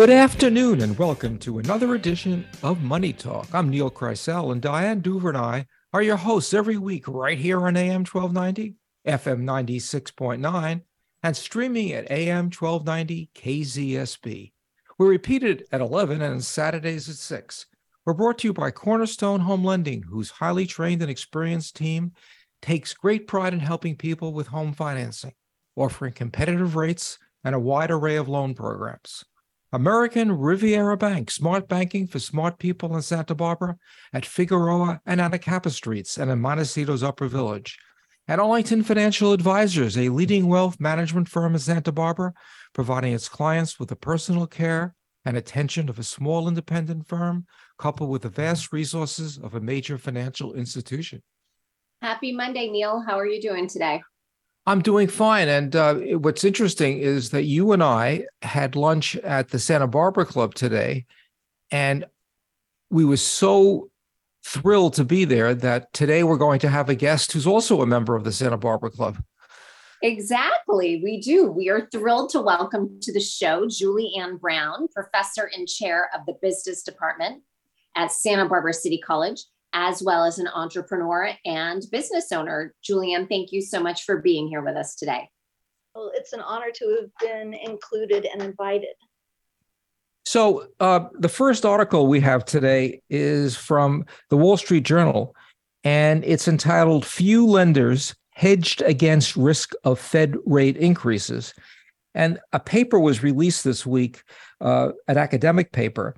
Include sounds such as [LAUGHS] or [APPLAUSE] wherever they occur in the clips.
Good afternoon, and welcome to another edition of Money Talk. I'm Neil Kreisel, and Diane Duva and I are your hosts every week right here on AM 1290, FM 96.9, and streaming at AM 1290 KZSB. We repeat it at 11 and Saturdays at 6. We're brought to you by Cornerstone Home Lending, whose highly trained and experienced team takes great pride in helping people with home financing, offering competitive rates and a wide array of loan programs. American Riviera Bank, smart banking for smart people in Santa Barbara at Figueroa and Anacapa Streets and in Montecito's Upper Village. At Arlington Financial Advisors, a leading wealth management firm in Santa Barbara, providing its clients with the personal care and attention of a small independent firm, coupled with the vast resources of a major financial institution. Happy Monday, Neil. How are you doing today? I'm doing fine. And uh, what's interesting is that you and I had lunch at the Santa Barbara Club today, and we were so thrilled to be there that today we're going to have a guest who's also a member of the Santa Barbara Club. Exactly, we do. We are thrilled to welcome to the show Julie Ann Brown, professor and chair of the business department at Santa Barbara City College as well as an entrepreneur and business owner. Julie Ann, thank you so much for being here with us today. Well, it's an honor to have been included and invited. So, uh, the first article we have today is from the Wall Street Journal, and it's entitled Few Lenders Hedged Against Risk of Fed Rate Increases. And a paper was released this week, uh, an academic paper,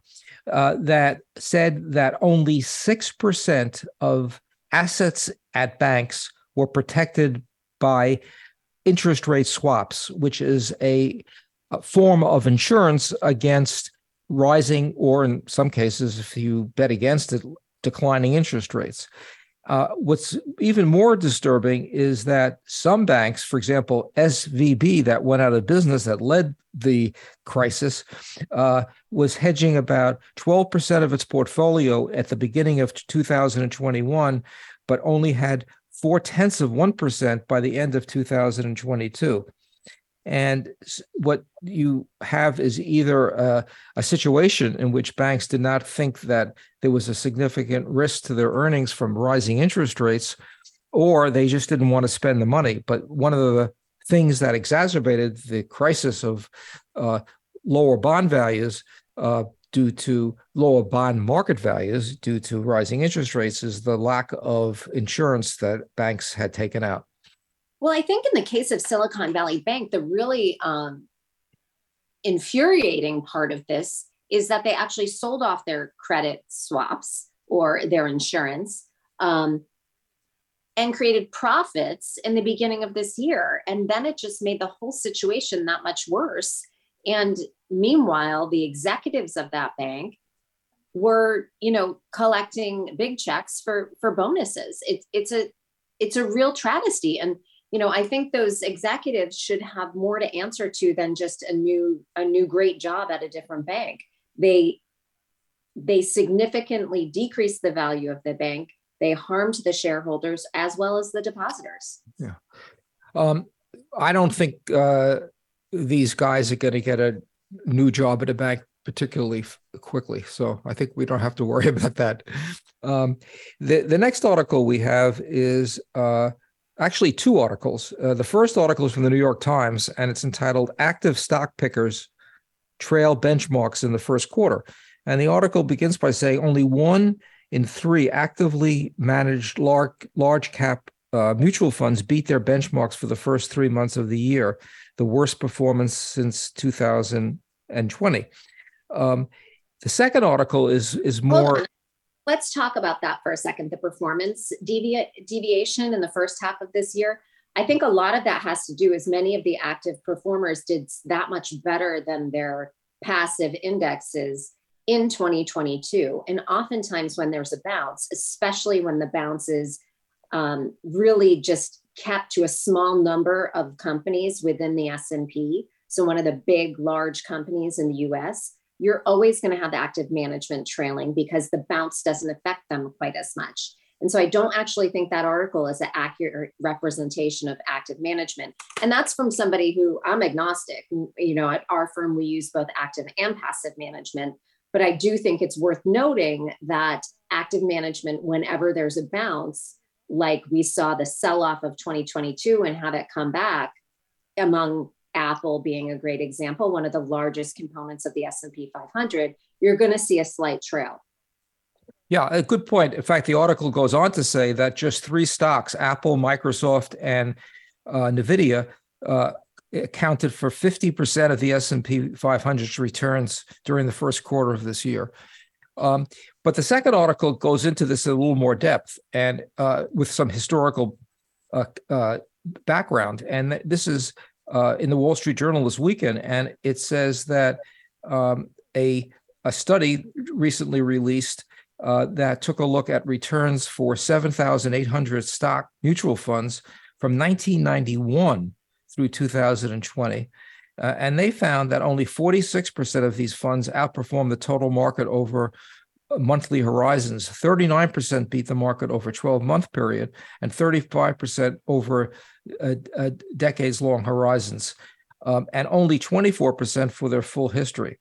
uh, that said that only 6% of assets at banks were protected by interest rate swaps, which is a, a, form of insurance against rising, or in some cases, if you bet against it, declining interest rates. Uh, what's even more disturbing is that some banks, for example, SVB, that went out of business, that led the crisis, uh, was hedging about 12% of its portfolio at the beginning of 2021, but only had four tenths of 1% by the end of 2022. And what you have is either a, a, situation in which banks did not think that there was a significant risk to their earnings from rising interest rates, or they just didn't want to spend the money. But one of the things that exacerbated the crisis of uh, lower bond values uh, due to lower bond market values due to rising interest rates is the lack of insurance that banks had taken out. Well, I think in the case of Silicon Valley Bank, the really um, infuriating part of this is that they actually sold off their credit swaps or their insurance um, and created profits in the beginning of this year. And then it just made the whole situation that much worse. And meanwhile, the executives of that bank were, you know, collecting big checks for for bonuses. It's it's a it's a real travesty. And you know i think those executives should have more to answer to than just a new a new great job at a different bank. They they significantly decreased the value of the bank. They harmed the shareholders as well as the depositors. Yeah. Um, i don't think uh, these guys are going to get a new job at a bank particularly f- quickly so i think we don't have to worry [LAUGHS] about that. Um, the, the next article we have is uh, actually two articles. Uh, the first article is from the New York Times, and it's entitled Active Stock Pickers Trail Benchmarks in the First Quarter. And the article begins by saying only one in three actively managed large, large cap uh, mutual funds beat their benchmarks for the first three months of the year, the worst performance since 2020. Um, the second article is is more let's talk about that for a second the performance devi- deviation in the first half of this year. I think a lot of that has to do as many of the active performers did that much better than their passive indexes in 2022 and oftentimes when there's a bounce especially when the bounce is um, really just kept to a small number of companies within the s&p so one of the big large companies in the us you're always going to have active management trailing because the bounce doesn't affect them quite as much. And so I don't actually think that article is an accurate representation of active management. And that's from somebody who I'm agnostic. You know, at our firm, we use both active and passive management. But I do think it's worth noting that active management, whenever there's a bounce, like we saw the sell off of 2022 and have it come back among Apple being a great example, one of the largest components of the S&P 500, you're going to see a slight trail. Yeah, a good point. In fact, the article goes on to say that just three stocks, Apple, Microsoft, and uh, Nvidia, uh, accounted for 50% of the S&P 500's returns during the first quarter of this year. Um, but the second article goes into this in a little more depth and uh, with some historical uh, uh, background. And this is uh, in the Wall Street Journal this weekend, and it says that um, a a study recently released uh, that took a look at returns for 7,800 stock mutual funds from 1991 through 2020. Uh, and they found that only 46% of these funds outperformed the total market over monthly horizons. 39% beat the market over a 12 month period, and 35% over decades long horizons, um, and only 24% for their full history.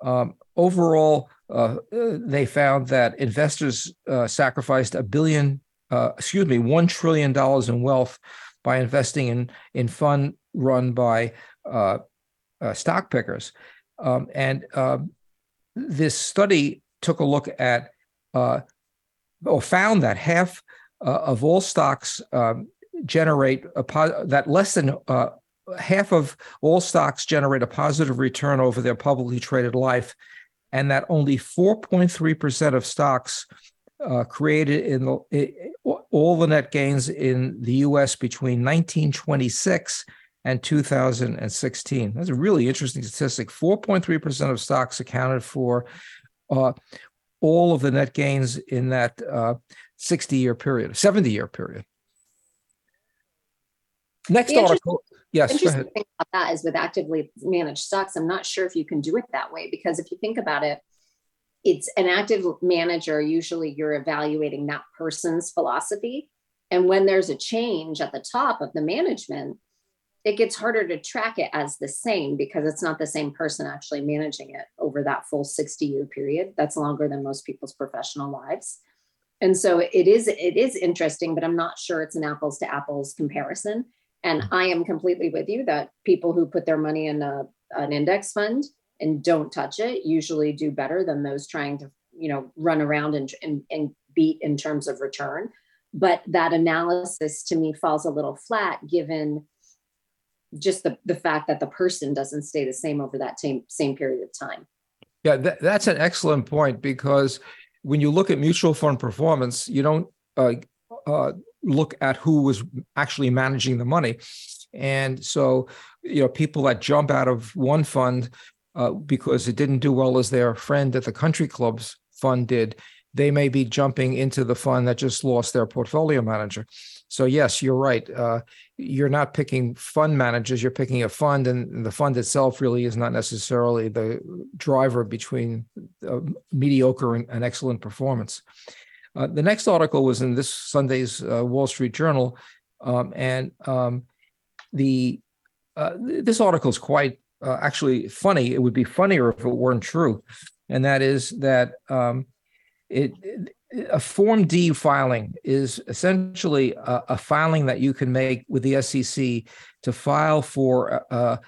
Um, overall, uh, they found that investors uh, sacrificed a billion, uh, excuse me, one trillion dollars in wealth by investing in in fund run by uh, uh, stock pickers, um, and um, this study took a look at uh, or found that half of all stocks um, generate a po- that less than half of all stocks generate a positive return over their publicly traded life and that only 4.3% of stocks uh, created in the, it, all the net gains in the US between 1926 and 2016. That's a really interesting statistic. 4.3% of stocks accounted for uh, all of the net gains in that 60 uh, year period, 70 year period. Next article. Yes. Interesting thing about that is with actively managed stocks, I'm not sure if you can do it that way because if you think about it, it's an active manager. Usually you're evaluating that person's philosophy. And when there's a change at the top of the management, it gets harder to track it as the same because it's not the same person actually managing it over that full 60 year period. That's longer than most people's professional lives. And so it is it is interesting, but I'm not sure it's an apples to apples comparison. And I am completely with you that people who put their money in a, an index fund and don't touch it usually do better than those trying to, you know, run around and, and, and beat in terms of return. But that analysis to me falls a little flat given just the, the fact that the person doesn't stay the same over that same, same period of time. Yeah, that, that's an excellent point because when you look at mutual fund performance, you don't uh, uh, look at who was actually managing the money. And so, you know, people that jump out of one fund uh, because it didn't do well as their friend at the country clubs fund did, they may be jumping into the fund that just lost their portfolio manager. So yes, you're right. Uh, you're not picking fund managers; you're picking a fund, and the fund itself really is not necessarily the driver between uh, mediocre and, and excellent performance. Uh, the next article was in this Sunday's uh, Wall Street Journal, um, and um, the uh, this article is quite uh, actually funny. It would be funnier if it weren't true, and that is that um, it, a Form D filing is essentially a, a, filing that you can make with the SEC to file for uh,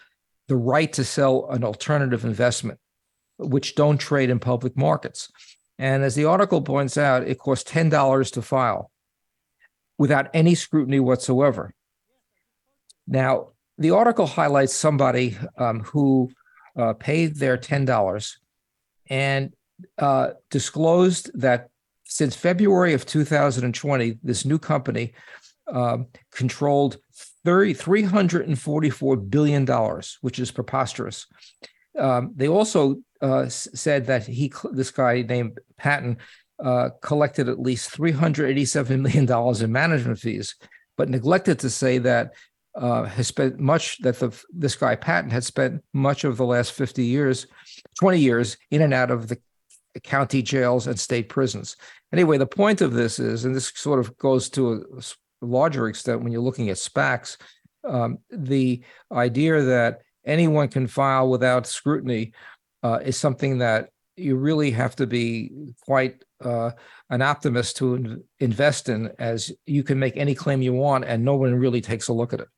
the right to sell an alternative investment, which don't trade in public markets. And as the article points out, it costs $10 to file without any scrutiny whatsoever. Now, the article highlights somebody um, who uh, paid their $10 and uh, disclosed that since February of 2020, this new company um, controlled 30, $344 billion, which is preposterous. Um, they also uh, said that he, this guy named Patton, uh, collected at least $387 million in management fees, but neglected to say that uh, has spent much that the this guy Patton had spent much of the last 50 years, 20 years in and out of the county jails and state prisons. Anyway, the point of this is, and this sort of goes to a larger extent when you're looking at SPACs, um, the idea that anyone can file without scrutiny uh, is something that you really have to be quite uh, an optimist to in- invest in, as you can make any claim you want and no one really takes a look at it.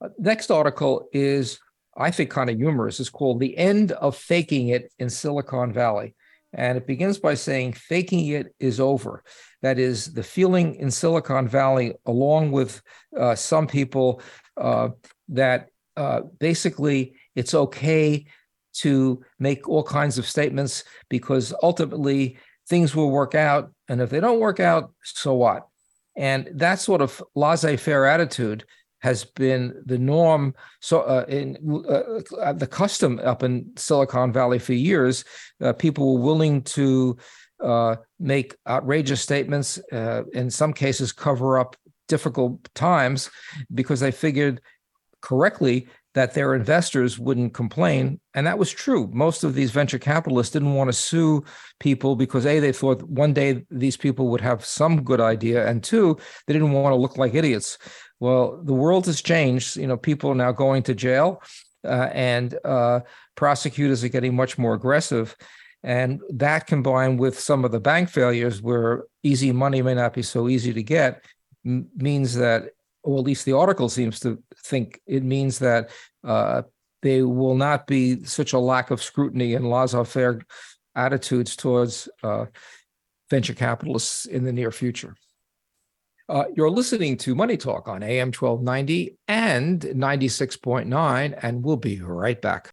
Uh, next article is, I think, kind of humorous. It's called The End of Faking It in Silicon Valley. And it begins by saying, faking it is over. That is the feeling in Silicon Valley, along with uh, some people, uh, that uh, basically it's okay to make all kinds of statements because ultimately things will work out. And if they don't work out, so what? And that sort of laissez faire attitude has been the norm so uh, in uh, uh, the custom up in silicon valley for years uh, people were willing to uh, make outrageous statements uh, in some cases cover up difficult times because they figured correctly that their investors wouldn't complain. And that was true. Most of these venture capitalists didn't want to sue people because A, they thought one day these people would have some good idea. And two, they didn't want to look like idiots. Well, the world has changed. You know, people are now going to jail uh, and uh, prosecutors are getting much more aggressive. And that combined with some of the bank failures where easy money may not be so easy to get m- means that or at least the article seems to think it means that uh, there will not be such a lack of scrutiny and laissez-faire attitudes towards uh, venture capitalists in the near future. Uh, you're listening to Money Talk on AM 1290 and 96.9, and we'll be right back.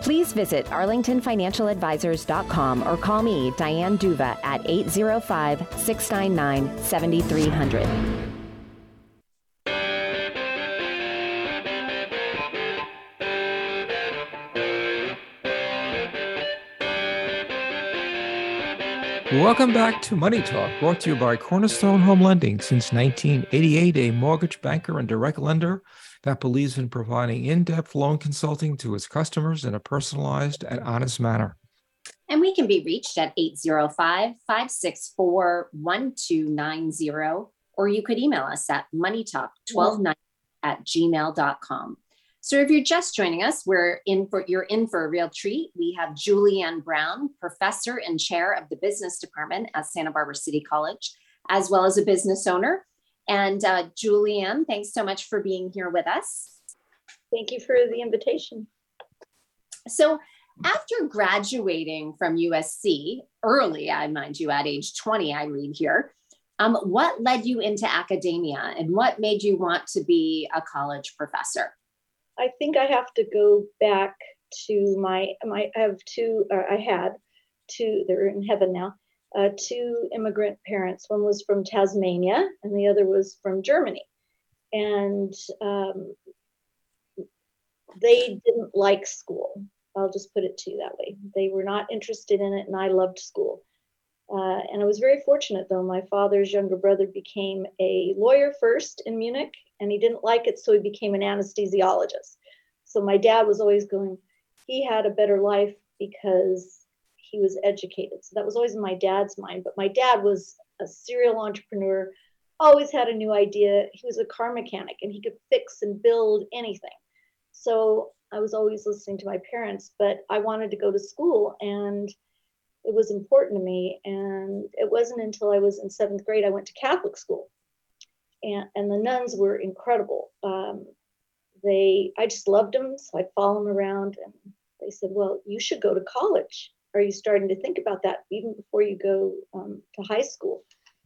Please visit arlingtonfinancialadvisors.com or call me, Diane Duva, at 805 699 7300. Welcome back to Money Talk, brought to you by Cornerstone Home Lending. Since 1988, a mortgage banker and direct lender that believes in providing in depth loan consulting to its customers in a personalized and honest manner. And we can be reached at 805 564 1290, or you could email us at moneytalk1290 at gmail.com. So if you're just joining us, we're in for you're in for a real treat. We have Julie Ann Brown, professor and chair of the business department at Santa Barbara City College, as well as a business owner. And uh, Julie Ann, thanks so much for being here with us. Thank you for the invitation. So, after graduating from USC early, I mind you, at age 20, I read here, um, what led you into academia and what made you want to be a college professor? I think I have to go back to my my. I have two. Uh, I had two. They're in heaven now. Uh, two immigrant parents. One was from Tasmania, and the other was from Germany. And um, they didn't like school. I'll just put it to you that way. They were not interested in it, and I loved school. Uh, and I was very fortunate, though. My father's younger brother became a lawyer first in Munich, and he didn't like it, so he became an anesthesiologist. So my dad was always going, he had a better life because he was educated. So that was always in my dad's mind. But my dad was a serial entrepreneur, always had a new idea. He was a car mechanic and he could fix and build anything. So I was always listening to my parents, but I wanted to go to school and it was important to me. And it wasn't until I was in seventh grade I went to Catholic school, and and the nuns were incredible. Um, they I just loved them, so I'd follow them around, and they said, "Well, you should go to college. Are you starting to think about that even before you go um, to high school?"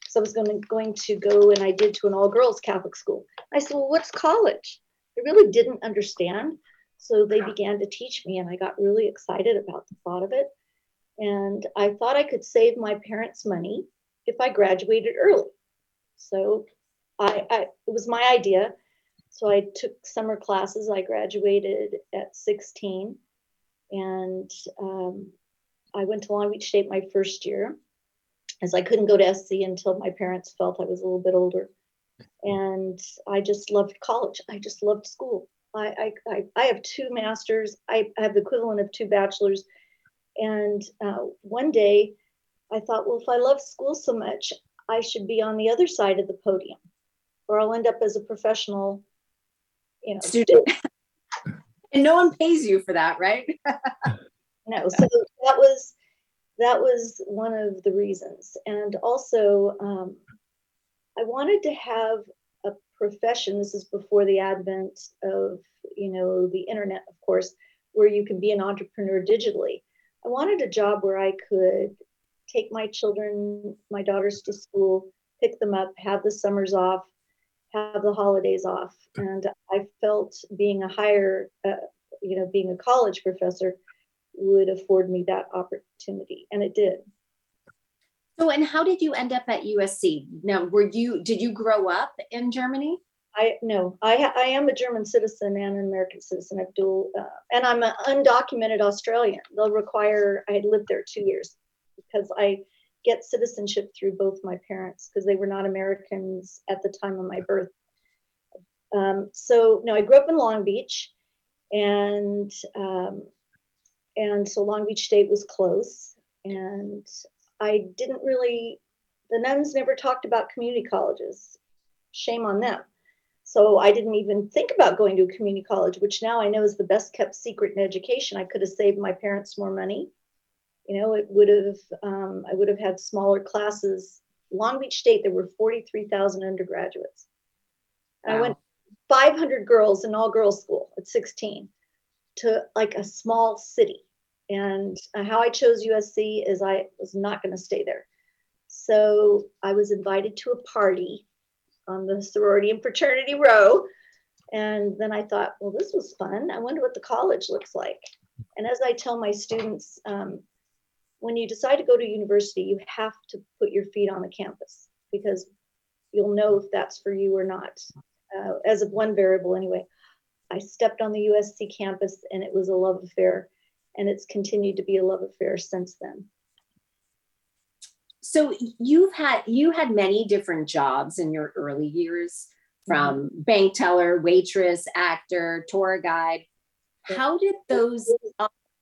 So I was going to, going to go, and I did to an all girls Catholic school. I said, "Well, what's college?" I really didn't understand. So they began to teach me, and I got really excited about the thought of it. And I thought I could save my parents money if I graduated early. So I, I, it was my idea. So I took summer classes. I graduated at 16, and um, I went to Long Beach State my first year, as I couldn't go to SC until my parents felt I was a little bit older. And I just loved college. I just loved school. I, I, I have two masters. I have the equivalent of two bachelors. And uh, one day I thought, well, if I love school so much, I should be on the other side of the podium, or I'll end up as a professional, you know, student. [LAUGHS] and no one pays you for that, right? [LAUGHS] no. So that was that was one of the reasons, and also um, I wanted to have a profession. This is before the advent of you know the internet, of course, where you can be an entrepreneur digitally. I wanted a job where I could take my children, my daughters to school, pick them up, have the summers off, have the holidays off. And I felt being a higher, uh, you know, being a college professor would afford me that opportunity. And it did. So, and how did you end up at USC? Now, were you, did you grow up in Germany? I no, I I am a German citizen and an American citizen. I've dual, uh, and I'm an undocumented Australian. They'll require I had lived there two years because I get citizenship through both my parents because they were not Americans at the time of my birth. Um, so no, I grew up in Long Beach, and um, and so Long Beach State was close, and I didn't really. The nuns never talked about community colleges. Shame on them so I didn't even think about going to a community college, which now I know is the best kept secret in education. I could have saved my parents more money. You know, it would have, um, I would have had smaller classes. Long Beach State, there were 43,000 undergraduates. Wow. I went 500 girls in all girls school at 16 to like a small city. And uh, how I chose USC is I was not going to stay there. So I was invited to a party on the sorority and fraternity row. And then I thought, well, this was fun. I wonder what the college looks like. And as I tell my students, um, when you decide to go to university, you have to put your feet on the campus because you'll know if that's for you or not. Uh, as of one variable, anyway, I stepped on the USC campus and it was a love affair, and it's continued to be a love affair since then. So you've had you had many different jobs in your early years from mm-hmm. bank teller waitress actor tour guide. How did those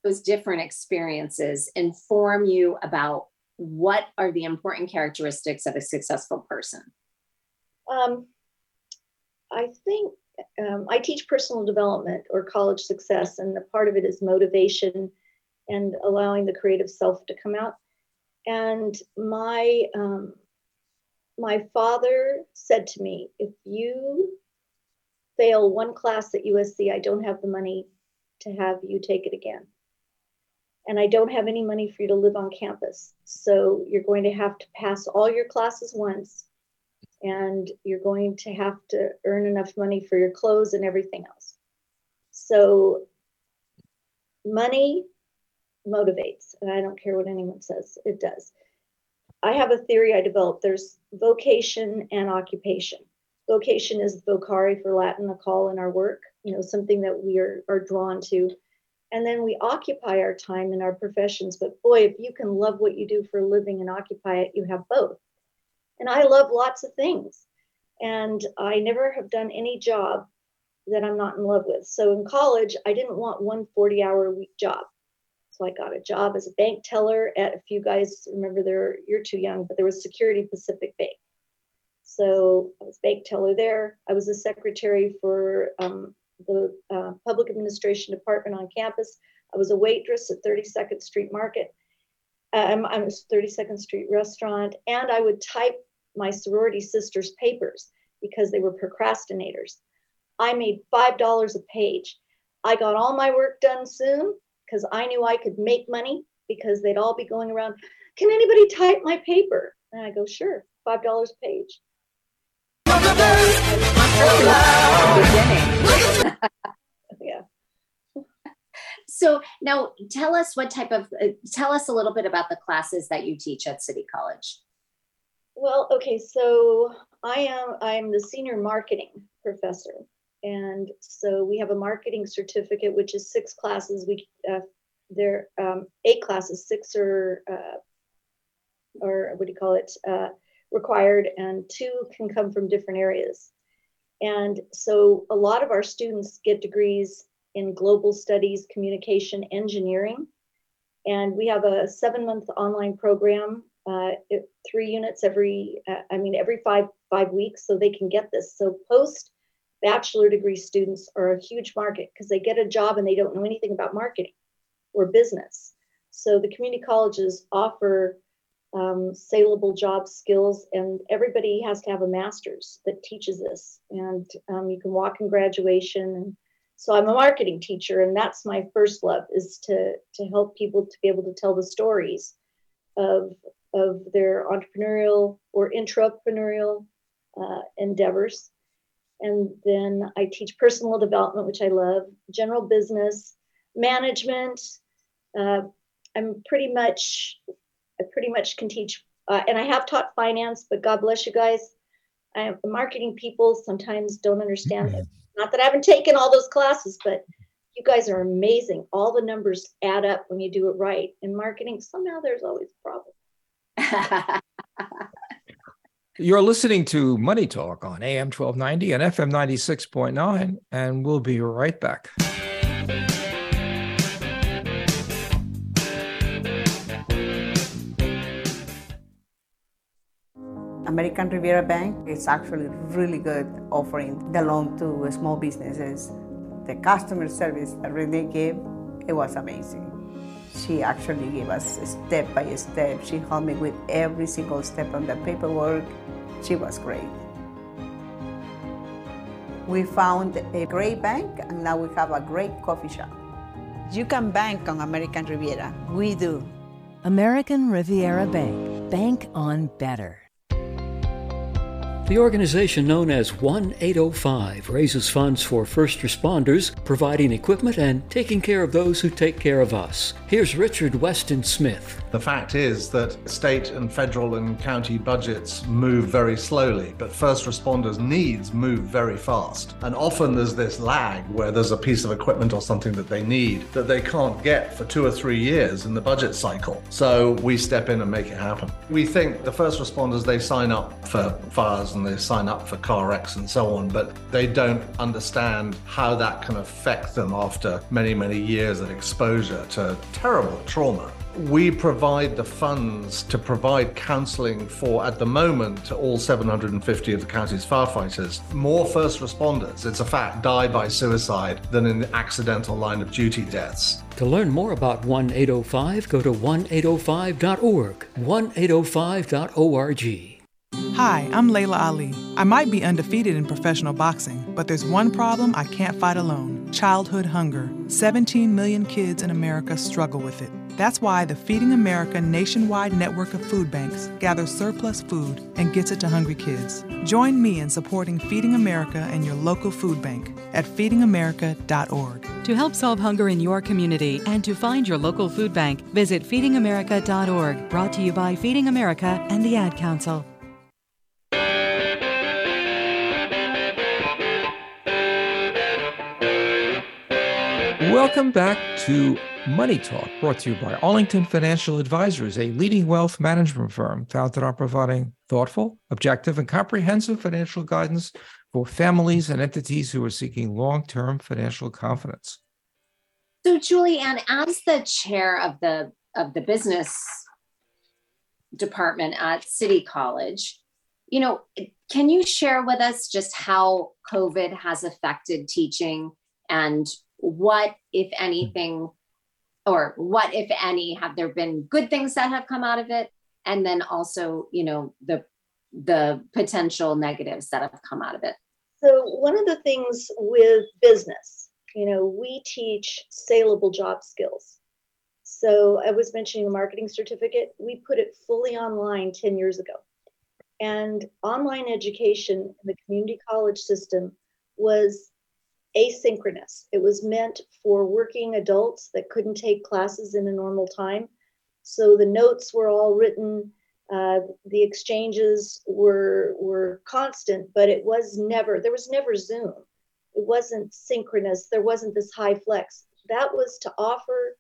those different experiences inform you about what are the important characteristics of a successful person? Um, i think um, i teach personal development or college success and a part of it is motivation and allowing the creative self to come out and my um, my father said to me, if you fail one class at USC, I don't have the money to have you take it again. and I don't have any money for you to live on campus. So you're going to have to pass all your classes once, and you're going to have to earn enough money for your clothes and everything else. So money motivates, and I don't care what anyone says, it does. I have a theory I developed. There's vocation and occupation. Vocation is vocare for Latin, a call in our work, you know, something that we are, are drawn to and then we occupy our time in our professions. But boy, if you can love what you do for a living and occupy it, you have both. And I love lots of things. And I never have done any job that I'm not in love with. So in college, I didn't want one 40 hour a week job. So I got a job as a bank teller at a few guys, remember they're you're too young, but there was Security Pacific Bank. So I was bank teller there. I was a secretary for um, the uh, public administration department on campus. I was a waitress at 32nd Street Market. Um, I was 32nd Street Restaurant, and I would type my sorority sisters' papers because they were procrastinators. I made five dollars a page. I got all my work done soon because I knew I could make money because they'd all be going around. Can anybody type my paper? And I go, sure, five dollars a page. [LAUGHS] yeah. So now tell us what type of, uh, tell us a little bit about the classes that you teach at City College. Well, okay, so I am I'm the senior marketing professor, and so we have a marketing certificate, which is six classes. We uh, there um, eight classes, six are uh, or what do you call it uh, required, and two can come from different areas. And so a lot of our students get degrees in global studies, communication, engineering. And we have a seven month online program, uh, three units every, uh, I mean, every five, five weeks, so they can get this. So post bachelor degree students are a huge market because they get a job and they don't know anything about marketing or business. So the community colleges offer um, saleable job skills, and everybody has to have a master's that teaches this. And um, you can walk in graduation. And so I'm a marketing teacher, and that's my first love is to to help people to be able to tell the stories of of their entrepreneurial or intrapreneurial uh, endeavors. And then I teach personal development, which I love, general business, management. Uh, I'm pretty much I pretty much can teach, uh, and I have taught finance, but God bless you guys. I, marketing people sometimes don't understand it. Not that I haven't taken all those classes, but you guys are amazing. All the numbers add up when you do it right. In marketing, somehow there's always a problem. You're listening to Money Talk on AM 1290 and FM 96.9, and we'll be right back. American Riviera Bank is actually really good offering the loan to small businesses. The customer service that Renee gave, it was amazing. She actually gave us step by step. She helped me with every single step on the paperwork. She was great. We found a great bank and now we have a great coffee shop. You can bank on American Riviera. We do. American Riviera Bank. Bank on better. The organization known as 1805 raises funds for first responders, providing equipment and taking care of those who take care of us. Here's Richard Weston Smith. The fact is that state and federal and county budgets move very slowly, but first responders' needs move very fast. And often there's this lag where there's a piece of equipment or something that they need that they can't get for two or three years in the budget cycle. So we step in and make it happen. We think the first responders, they sign up for fires and they sign up for car wrecks and so on, but they don't understand how that can affect them after many, many years of exposure to terrible trauma. We provide the funds to provide counseling for, at the moment, all 750 of the county's firefighters. More first responders, it's a fact, die by suicide than in accidental line of duty deaths. To learn more about 1805, go to 1805.org, 1805.org. Hi, I'm Laila Ali. I might be undefeated in professional boxing, but there's one problem I can't fight alone childhood hunger. 17 million kids in America struggle with it. That's why the Feeding America nationwide network of food banks gathers surplus food and gets it to hungry kids. Join me in supporting Feeding America and your local food bank at feedingamerica.org. To help solve hunger in your community and to find your local food bank, visit feedingamerica.org. Brought to you by Feeding America and the Ad Council. Welcome back to Money Talk, brought to you by Arlington Financial Advisors, a leading wealth management firm founded on providing thoughtful, objective, and comprehensive financial guidance for families and entities who are seeking long term financial confidence. So, Julie Ann, as the chair of the of the business department at City College, you know, can you share with us just how COVID has affected teaching and what, if hmm. anything, or what, if any, have there been good things that have come out of it? And then also, you know, the the potential negatives that have come out of it? So, one of the things with business, you know, we teach saleable job skills. So, I was mentioning the marketing certificate, we put it fully online 10 years ago. And online education in the community college system was asynchronous. It was meant for working adults that couldn't take classes in a normal time. So the notes were all written uh, the exchanges were were constant, but it was never there was never Zoom. It wasn't synchronous. There wasn't this HyFlex. That was to offer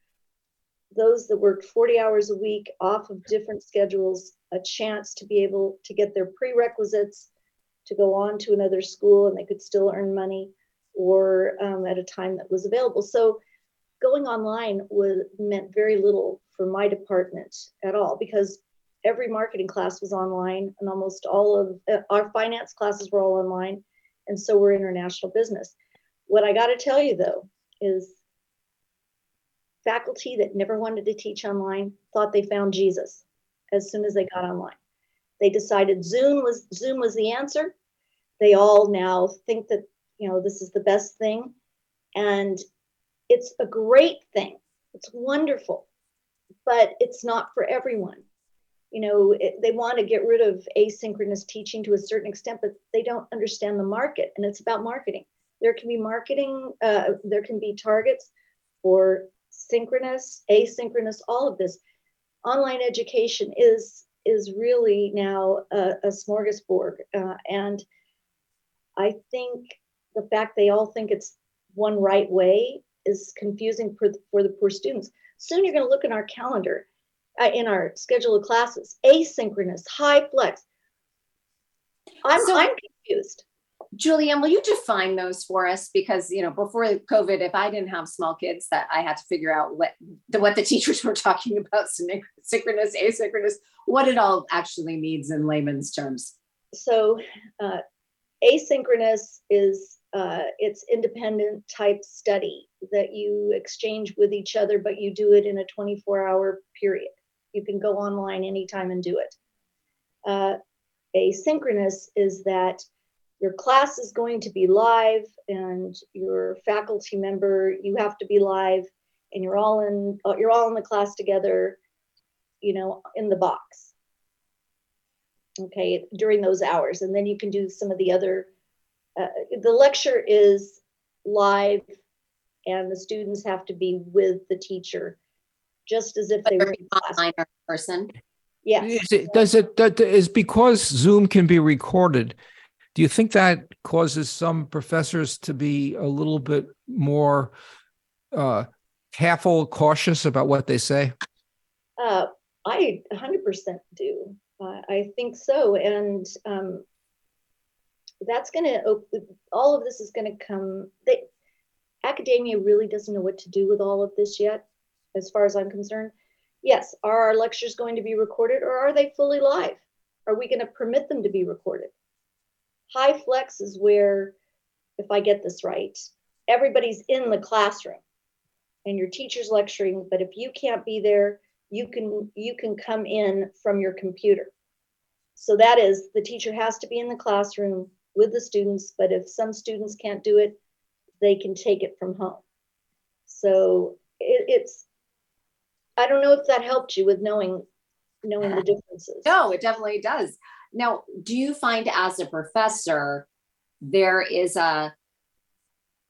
those that worked 40 hours a week off of different schedules a chance to be able to get their prerequisites to go on to another school and they could still earn money or um, at a time that was available. So going online was meant very little for my department at all because every marketing class was online and almost all of uh, our finance classes were all online and so we're international business. What i got to tell you though is faculty that never wanted to teach online thought they found jesus as soon as they got online. They decided zoom was zoom was the answer. They all now think that you know this is the best thing. And it's a great thing. It's wonderful but it's not for everyone. You know it, they want to get rid of asynchronous teaching to a certain extent but they don't understand the market and it's about marketing. There can be marketing uh, there can be targets for synchronous asynchronous all of this. Online education is is really now a, a smorgasbord uh, and i think the fact they all think it's one right way is confusing for, for the poor students soon you're going to look in our calendar uh, in our schedule of classes asynchronous HyFlex i'm, So- I'm confused Julie Ann, will you define those for us? Because you know, before COVID, if I didn't have small kids, that I had to figure out what the what the teachers were talking about, synchronous, asynchronous, what it all actually means in layman's terms. so uh, asynchronous is uh, it's independent type study that you exchange with each other but you do it in a 24 hour period. You can go online anytime and do it. Uh, asynchronous is that your class is going to be live and your faculty member you have to be live and you're all in uh, you're all in the class together you know in the box. Okay during those hours. And then you can do some of the other uh, the lecture is live and the students have to be with the teacher just as if they were in class Online or in person. yeah Is it, does it that is because Zoom can be recorded? Do you think that causes some professors to be a little bit more uh, careful, cautious about what they say? Uh, I 100% do. Uh, I think so. And um, that's going to, all of this is going to come. They, academia really doesn't know what to do with all of this yet, as far as I'm concerned. Yes, are our lectures going to be recorded or are they fully live? Are we going to permit them to be recorded? HyFlex is where, if I get this right, everybody's in the classroom and your teacher's lecturing, but if you can't be there, you can you can come in from your computer. So that is the teacher has to be in the classroom with the students, but if some students can't do it, they can take it from home. So it, it's, I don't know if that helped you with knowing knowing the differences. No, it definitely does. Now, do you find as a professor there is a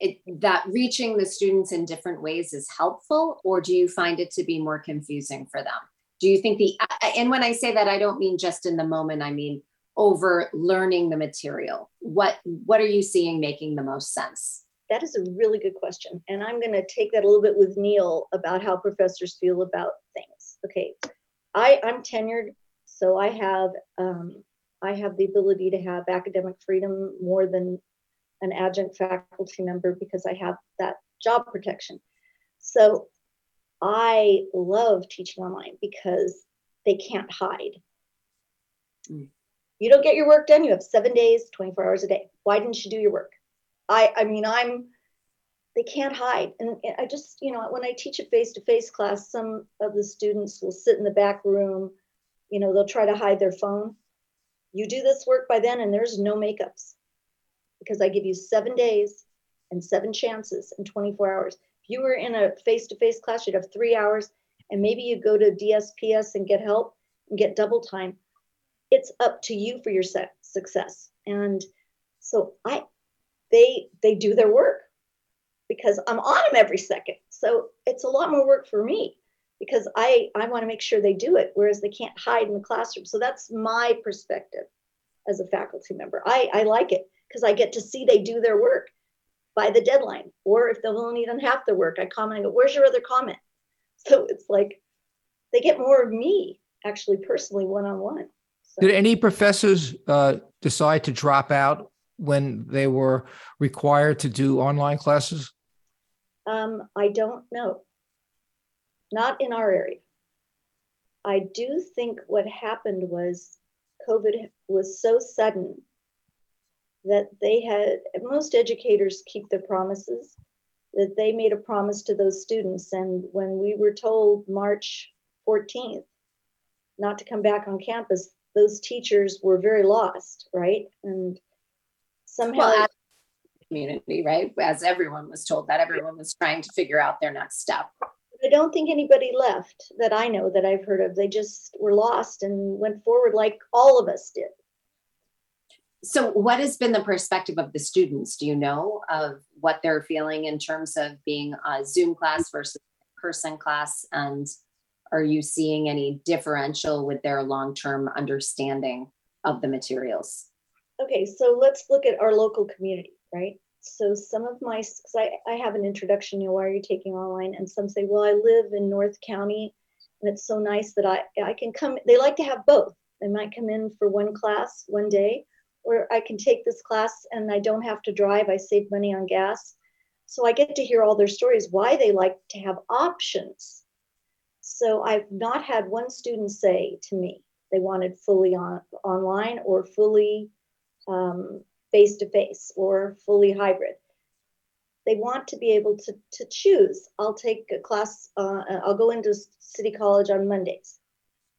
it, that reaching the students in different ways is helpful, or do you find it to be more confusing for them? Do you think the and when I say that, I don't mean just in the moment. I mean over learning the material. What what are you seeing making the most sense? That is a really good question, and I'm going to take that a little bit with Neil about how professors feel about things. Okay, I I'm tenured, so I have um, I have the ability to have academic freedom more than an adjunct faculty member because I have that job protection. So I love teaching online because they can't hide. Mm. You don't get your work done, you have seven days, 24 hours a day. Why didn't you do your work? I, I mean, I'm, they can't hide. And I just, you know, when I teach a face to face class, some of the students will sit in the back room, you know, they'll try to hide their phone. You do this work by then, and there's no makeups because I give you seven days and seven chances in 24 hours. If you were in a face to face class, you'd have three hours, and maybe you go to DSPS and get help and get double time. It's up to you for your success. And so I, they they do their work because I'm on them every second. So it's a lot more work for me because I I want to make sure they do it, whereas they can't hide in the classroom. So that's my perspective as a faculty member. I I like it because I get to see they do their work by the deadline. Or if they've only done half their work, I comment and go, Where's your other comment? [LAUGHS] So it's like they get more of me actually personally one on one one. Did any professors uh, decide to drop out when they were required to do online classes? Um, I don't know. Not in our area. I do think what happened was COVID was so sudden that they had most educators keep their promises that they made a promise to those students and when we were told march 14th not to come back on campus those teachers were very lost right? And somehow well, community right? As everyone was told that everyone was trying to figure out their next step. I don't think anybody left that i know that i've heard of. They just were lost and went forward like all of us did. So what has been the perspective of the students? Do you know of what they're feeling in terms of being a zoom class versus person class? And are you seeing any differential with their long-term understanding of the materials okay so let's look at our local community right so some of my because I, I have an introduction you know why are you taking online and some say well i live in north county and it's so nice that i i can come they like to have both they might come in for one class one day or I can take this class and I don't have to drive. I save money on gas. So I get to hear all their stories, why they like to have options. So I've not had one student say to me they wanted fully on, online or fully face to face or fully hybrid. They want to be able to, to choose. I'll take a class, uh, I'll go into City College on Mondays,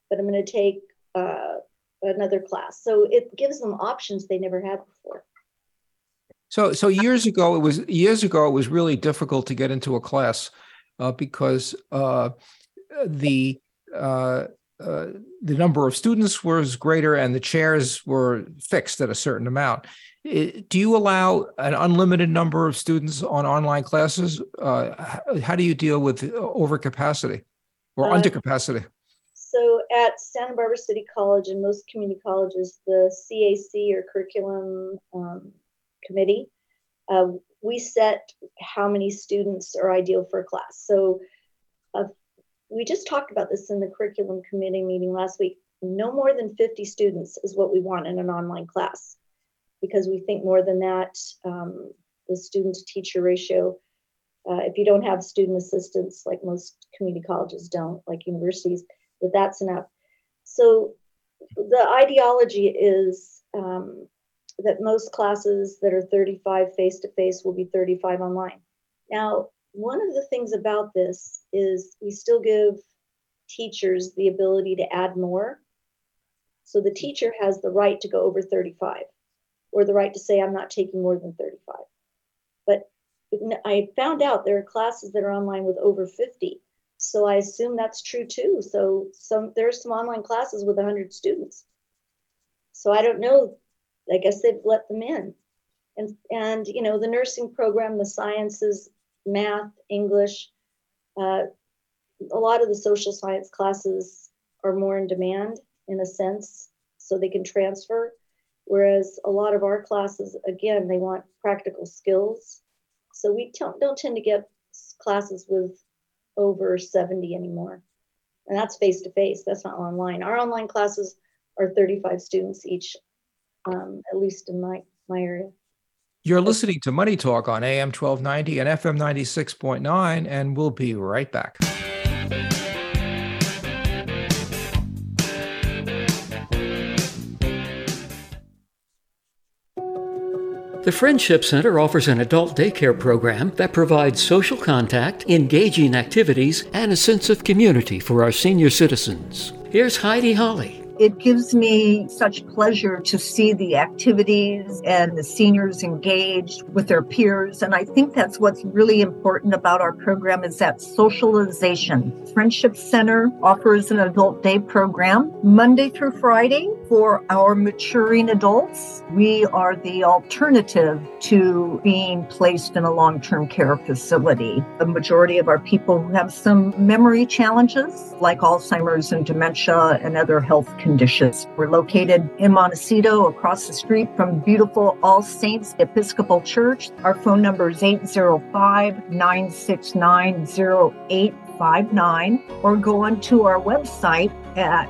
but I'm going to take uh, another class. So it gives them options they never had before. So, so years ago, it was years ago. It was really difficult to get into a class uh, because uh, the uh, uh the number of students was greater and the chairs were fixed at a certain amount. It, do you allow an unlimited number of students on online classes? Uh, how, do you deal with overcapacity or uh, undercapacity? So at Santa Barbara City College and most community colleges, the CAC or curriculum um, committee, uh, we set how many students are ideal for a class. So we just talked about this in the curriculum committee meeting last week. No more than 50 students is what we want in an online class because we think more than that, um, the student to teacher ratio, uh, if you don't have student assistants like most community colleges don't, like universities, that that's enough. So the ideology is um, that most classes that are 35 face to face will be 35 online. Now, one of the things about this is we still give teachers the ability to add more. So the teacher has the right to go over 35 or the right to say, I'm not taking more than 35. But I found out there are classes that are online with over 50. So I assume that's true too. So some there's some online classes with 100 students. So I don't know. I guess they've let them in. And and you know the nursing program, the sciences, math, English, uh, a lot of the social science classes are more in demand in a sense, so they can transfer. Whereas a lot of our classes, again, they want practical skills. So we don't, don't tend to get classes with over 70 anymore. And that's face to face, that's not online. Our online classes are 35 students each, um, at least in my, my area. You're listening to Money Talk on AM 1290 and FM 96.9, and we'll be right back. The Friendship Center offers an adult daycare program that provides social contact, engaging activities, and a sense of community for our senior citizens. Here's Heidi Holly. It gives me such pleasure to see the activities and the seniors engaged with their peers. And I think that's what's really important about our program is that socialization. Friendship Center offers an adult day program Monday through Friday for our maturing adults. We are the alternative to being placed in a long-term care facility. The majority of our people who have some memory challenges like Alzheimer's and dementia and other health conditions conditions. We're located in Montecito across the street from beautiful All Saints Episcopal Church. Our phone number is 805 969 0859 or go onto our website at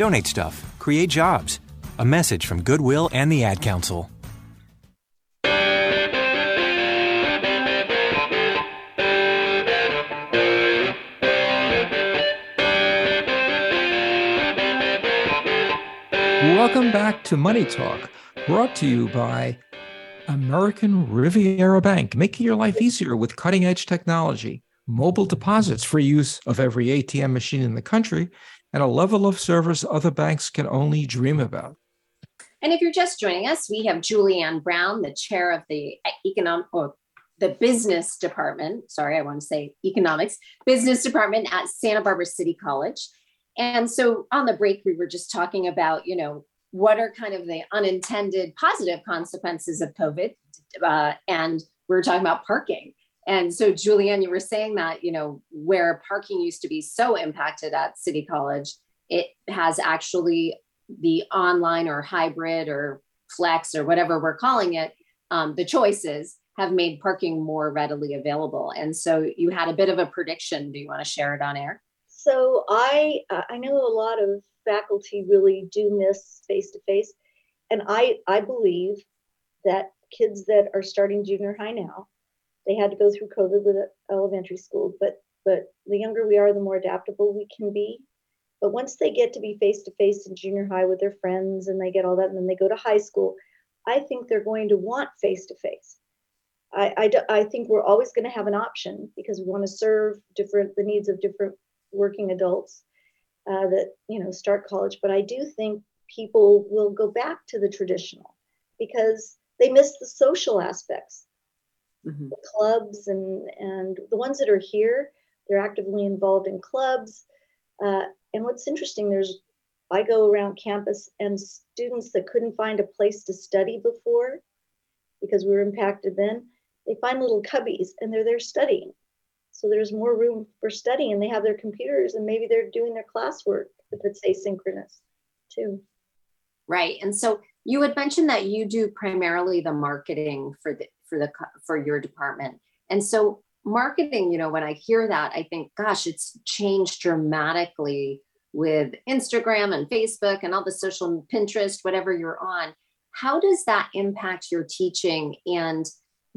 Donate stuff, create jobs. A message from Goodwill and the Ad Council. Welcome back to Money Talk, brought to you by American Riviera Bank, making your life easier with cutting edge technology, mobile deposits for use of every ATM machine in the country, and a level of service other banks can only dream about. And if you're just joining us, we have Julie Ann Brown, the chair of the economic or the business department. Sorry, I want to say economics business department at Santa Barbara City College. And so on the break, we were just talking about, you know, what are kind of the unintended positive consequences of COVID? Uh, and we were talking about parking. And so, Julie Ann, you were saying that, you know, where parking used to be so impacted at City College, it has actually the online or hybrid or flex or whatever we're calling it, um, the choices have made parking more readily available. And so, you had a bit of a prediction. Do you want to share it on air? So, I uh, I know a lot of faculty really do miss face to face. And I, I believe that kids that are starting junior high now, they had to go through COVID with elementary school, but but the younger we are, the more adaptable we can be. But once they get to be face to face in junior high with their friends and they get all that, and then they go to high school, I think they're going to want face to face. I, I think we're always going to have an option because we want to serve different the needs of different working adults uh, that you know start college but i do think people will go back to the traditional because they miss the social aspects mm-hmm. the clubs and and the ones that are here they're actively involved in clubs uh, and what's interesting there's i go around campus and students that couldn't find a place to study before because we were impacted then they find little cubbies and they're there studying. So there's more room for study and they have their computers and maybe they're doing their classwork if it's asynchronous too. Right. And so you had mentioned that you do primarily the marketing for the for the for your department. And so marketing, you know, when I hear that, I think, gosh, it's changed dramatically with Instagram and Facebook and all the social Pinterest, whatever you're on. How does that impact your teaching? And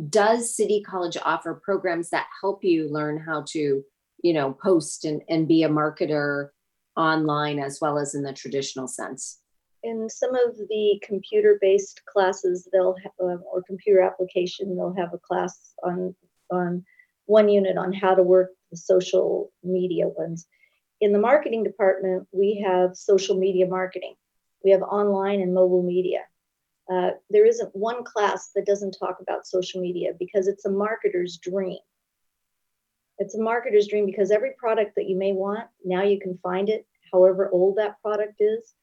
does City College offer programs that help you learn how to, you know, post and, and be a marketer online as well as in the traditional sense? In some of the computer-based classes, they'll have, um, or computer application, they'll have a class on on one unit on how to work the social media ones. In the marketing department, we have social media marketing. We have online and mobile media. Uh, there isn't one class that doesn't talk about social media because it's a marketer's dream. It's a marketer's dream because every product that you may want, now you can find it, however old that product is.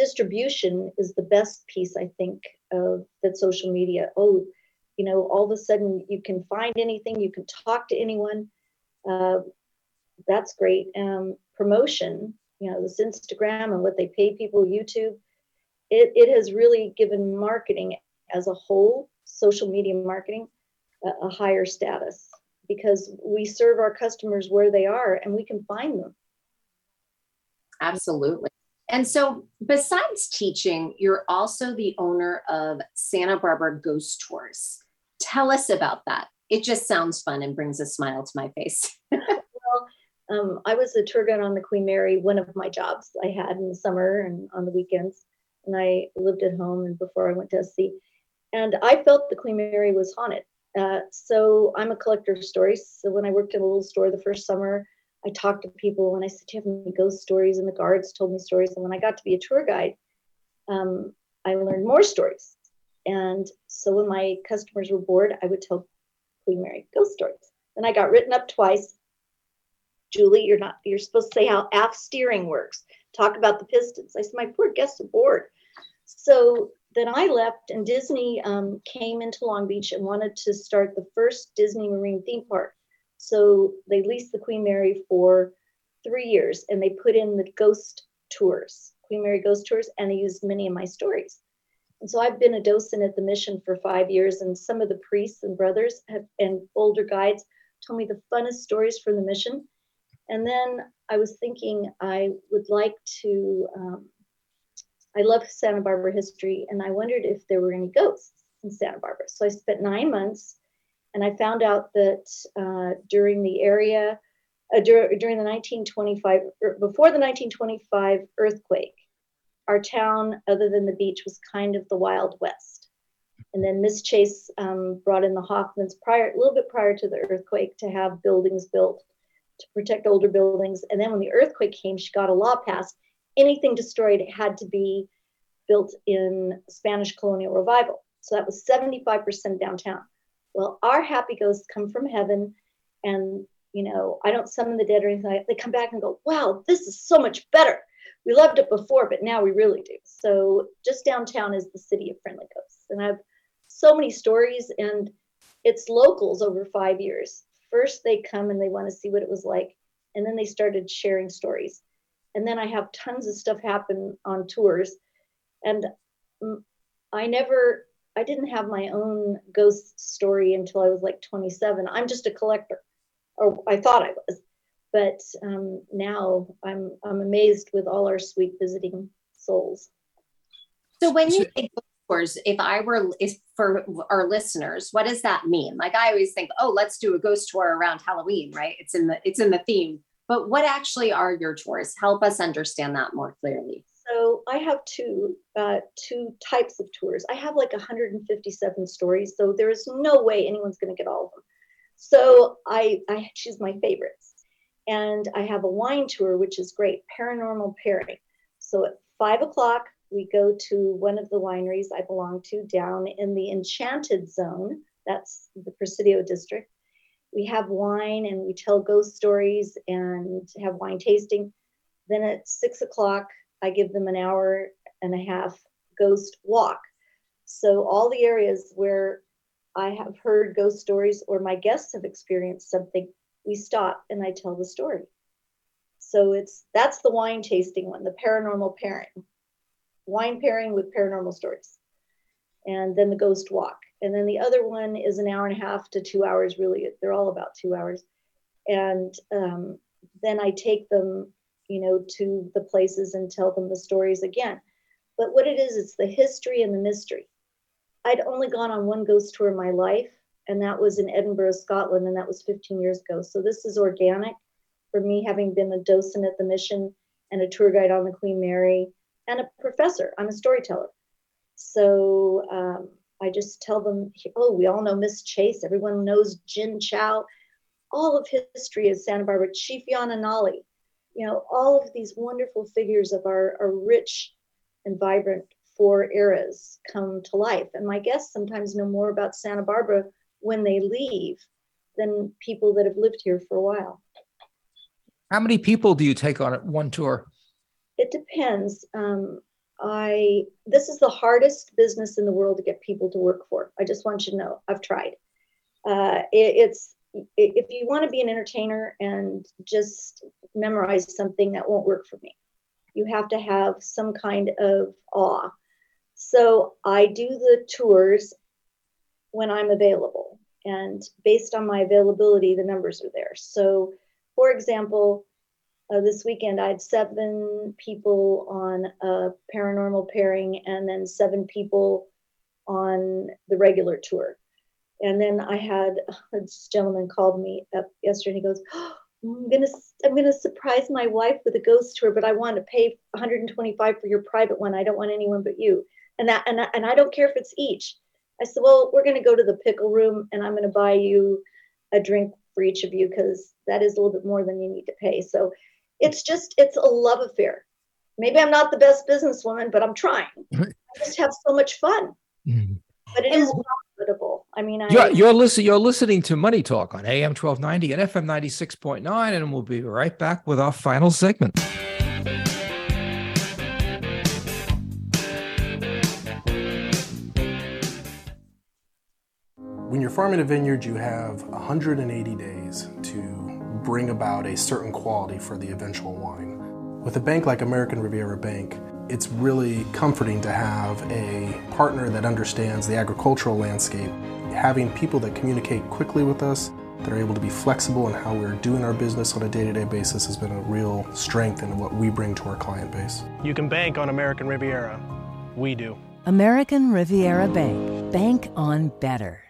Distribution is the best piece, I think, of that social media. Oh, you know, all of a sudden you can find anything, you can talk to anyone. Uh, that's great. Um, promotion, you know, this Instagram and what they pay people, YouTube it, it has really given marketing as a whole, social media marketing, a, a higher status because we serve our customers where they are and we can find them. Absolutely. And so, besides teaching, you're also the owner of Santa Barbara Ghost Tours. Tell us about that. It just sounds fun and brings a smile to my face. [LAUGHS] well, um, I was a tour guide on the Queen Mary, one of my jobs I had in the summer and on the weekends and I lived at home and before I went to SC. And I felt the Queen Mary was haunted. Uh, so I'm a collector of stories. So when I worked in a little store the first summer, I talked to people and I said, Do you have any ghost stories? And the guards told me stories. And when I got to be a tour guide, um, I learned more stories. And so when my customers were bored, I would tell Queen Mary ghost stories. And I got written up twice. Julie, you're not, you're supposed to say how aft steering works talk about the Pistons. I said, my poor guests are bored. So then I left, and Disney um, came into Long Beach and wanted to start the first Disney Marine theme park. So they leased the Queen Mary for three years, and they put in the ghost tours, Queen Mary ghost tours, and they used many of my stories. And so I've been a docent at the mission for five years, and some of the priests and brothers have, and older guides told me the funnest stories from the mission. And then I was thinking I would like to, um, I love Santa Barbara history, and I wondered if there were any ghosts in Santa Barbara. So I spent nine months, and I found out that uh, during the area, uh, dur- during the 1925, er, before the 1925 earthquake, our town, other than the beach, was kind of the Wild West. And then Miss Chase um, brought in the Hoffmanns prior, a little bit prior to the earthquake, to have buildings built to protect older buildings. And then when the earthquake came, she got a law passed. Anything destroyed had to be built in Spanish colonial revival. So that was 75% downtown. Well, our happy ghosts come from heaven, and you know, I don't summon the dead or anything. They come back and go, "Wow, this is so much better. We loved it before, but now we really do." So just downtown is the city of friendly ghosts, and I have so many stories, and it's locals over five years first they come and they want to see what it was like and then they started sharing stories and then i have tons of stuff happen on tours and mm, i never i didn't have my own ghost story until i was like 27 i'm just a collector or i thought i was. But um, now i'm i'm amazed with all our sweet visiting souls. So when you think tours if i were if for our listeners what does that mean? Like i always think oh let's do a ghost tour around halloween right? It's in the it's in the theme. But what actually are your tours? Help us understand that more clearly so i have two uh, two types of tours i have like 157 stories so there is no way anyone's going to get all of them so i i choose my favorites and i have a wine tour which is great paranormal pairing so at five o'clock we go to one of the wineries I belong to down in the Enchanted Zone. That's the Presidio district. We have wine and we tell ghost stories and have wine tasting. Then at six o'clock, I give them an hour and a half ghost walk. So all the areas where I have heard ghost stories or my guests have experienced something, we stop and I tell the story. So it's that's the wine tasting one, the paranormal pairing. Wine pairing with paranormal stories. And then the ghost walk. And then the other one is an hour and a half to two hours, really. They're all about two hours. And um, then I take them, you know, to the places and tell them the stories again. But what it is, it's the history and the mystery. I'd only gone on one ghost tour in my life, and that was in Edinburgh, Scotland, and that was 15 years ago. So this is organic for me, having been a docent at the mission and a tour guide on the Queen Mary and a professor. I'm a storyteller. So um, I just tell them, oh, we all know Miss Chase. Everyone knows Jin Chow. All of history is Santa Barbara, Chief Nolly. You know, all of these wonderful figures of our, our rich and vibrant four eras come to life. And my guests sometimes know more about Santa Barbara when they leave than people that have lived here for a while. How many people do you take on one tour? It depends. Um, I this is the hardest business in the world to get people to work for. I just want you to know I've tried. Uh, it, it's if you want to be an entertainer and just memorize something that won't work for me. You have to have some kind of awe. So I do the tours when I'm available, and based on my availability, the numbers are there. So, for example, uh, this weekend I had seven people on a paranormal pairing and then seven people on the regular tour. And then I had this gentleman called me up yesterday and he goes, oh, I'm gonna I'm gonna surprise my wife with a ghost tour, but I want to pay 125 for your private one. I don't want anyone but you. And that and I, and I don't care if it's each. I said, well, we're gonna go to the pickle room and I'm gonna buy you a drink for each of you because that is a little bit more than you need to pay. So it's just it's a love affair maybe i'm not the best businesswoman but i'm trying i just have so much fun mm-hmm. but it is profitable i mean I, you're, you're listening you're listening to money talk on am 1290 and fm 96.9 and we'll be right back with our final segment when you're farming a vineyard, you have 180 days to bring about a certain quality for the eventual wine. With a bank like American Riviera Bank, it's really comforting to have a partner that understands the agricultural landscape. Having people that communicate quickly with us, that are able to be flexible in how we're doing our business on a day to day basis has been a real strength in what we bring to our client base. You can bank on American Riviera. We do. American Riviera Bank. Bank on better.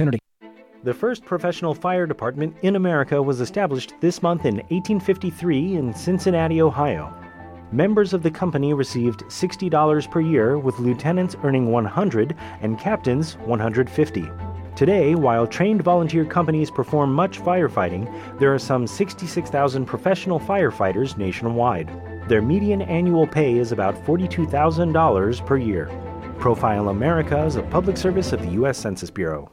opportunity. The first professional fire department in America was established this month in 1853 in Cincinnati, Ohio. Members of the company received $60 per year, with lieutenants earning 100 and captains 150. Today, while trained volunteer companies perform much firefighting, there are some 66,000 professional firefighters nationwide. Their median annual pay is about $42,000 per year. Profile America is a public service of the U.S. Census Bureau.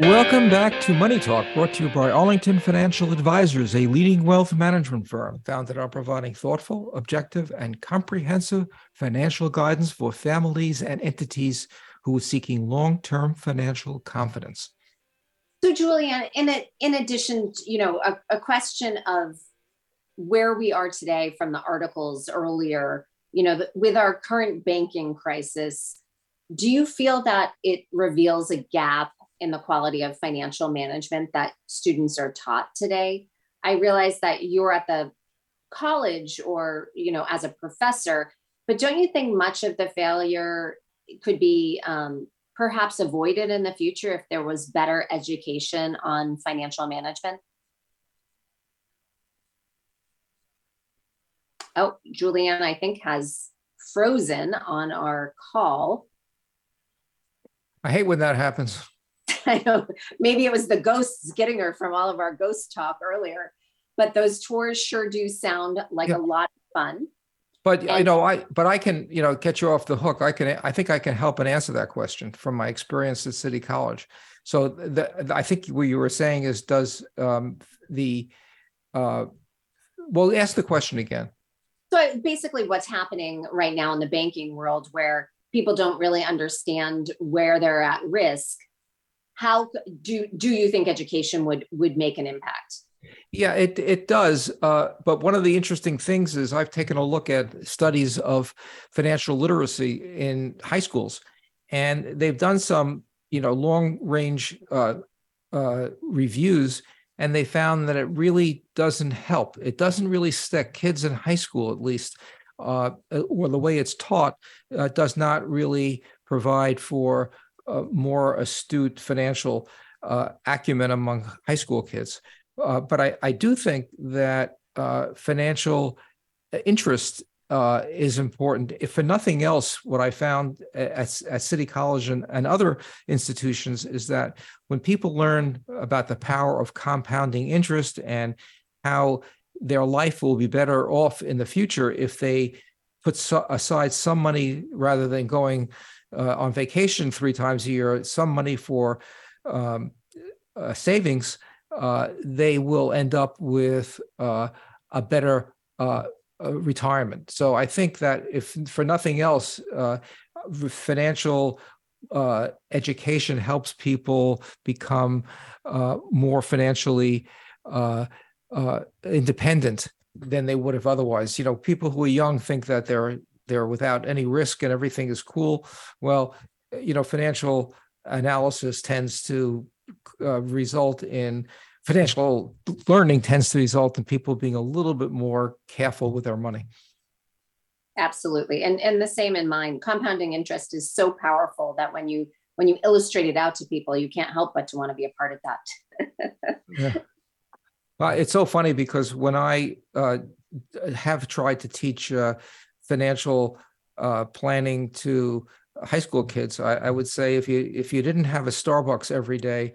Welcome back to Money Talk, brought to you by Arlington Financial Advisors, a leading wealth management firm founded on providing thoughtful, objective, and comprehensive financial guidance for families and entities who are seeking long-term financial confidence. So, Julie Ann, in a, in addition, to, you know, a, a question of where we are today from the articles earlier, you know, with our current banking crisis, do you feel that it reveals a gap in the quality of financial management that students are taught today? I realize that you're at the college or, you know, as a professor, but don't you think much of the failure could be um, perhaps avoided in the future if there was better education on financial management? Oh, Julie Ann, I think, has frozen on our call. I hate when that happens. [LAUGHS] I know maybe it was the ghosts getting her from all of our ghost talk earlier, but those tours sure do sound like yeah. a lot of fun. But and, you know, I but I can you know get you off the hook. I can I think I can help and answer that question from my experience at City College. So the, I think what you were saying is does um, the uh, well ask the question again. So basically, what's happening right now in the banking world, where people don't really understand where they're at risk, how do do you think education would would make an impact? Yeah, it it does. Uh, but one of the interesting things is I've taken a look at studies of financial literacy in high schools, and they've done some you know long range uh, uh, reviews, and they found that it really doesn't help. It doesn't really stick. Kids in high school, at least, uh, or the way it's taught, uh, does not really provide for more astute financial acumen among high school kids. Uh, but I, I do think that uh, financial interest uh, is important. If for nothing else, what I found at, at City College and, and other institutions is that when people learn about the power of compounding interest and how their life will be better off in the future if they put so, aside some money rather than going uh, on vacation three times a year, some money for um, uh, savings uh, they will end up with uh, a better uh, retirement. So I think that if for nothing else, uh, financial education helps people become more financially independent than they would have otherwise. You know, people who are young think that they're they're without any risk and everything is cool. Well, you know, financial analysis tends to uh, result in financial learning tends to result in people being a little bit more careful with their money absolutely and and the same in mind compounding interest is so powerful that when you when you illustrate it out to people you can't help but to want to be a part of that [LAUGHS] yeah. well, it's so funny because when i uh, have tried to teach uh, financial uh, planning to high school kids I, I would say if you if you didn't have a starbucks every day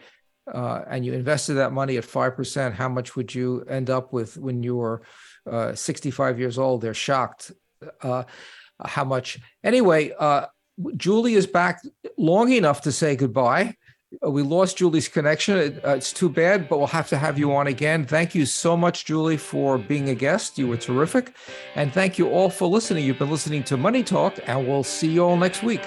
uh, and you invested that money at 5%, how much would you end up with when you were uh, 65 years old? They're shocked uh, how much. Anyway, uh, Julie is back long enough to say goodbye. Uh, we lost Julie's connection. It, uh, it's too bad, but we'll have to have you on again. Thank you so much, Julie, for being a guest. You were terrific. And thank you all for listening. You've been listening to Money Talk, and we'll see you all next week.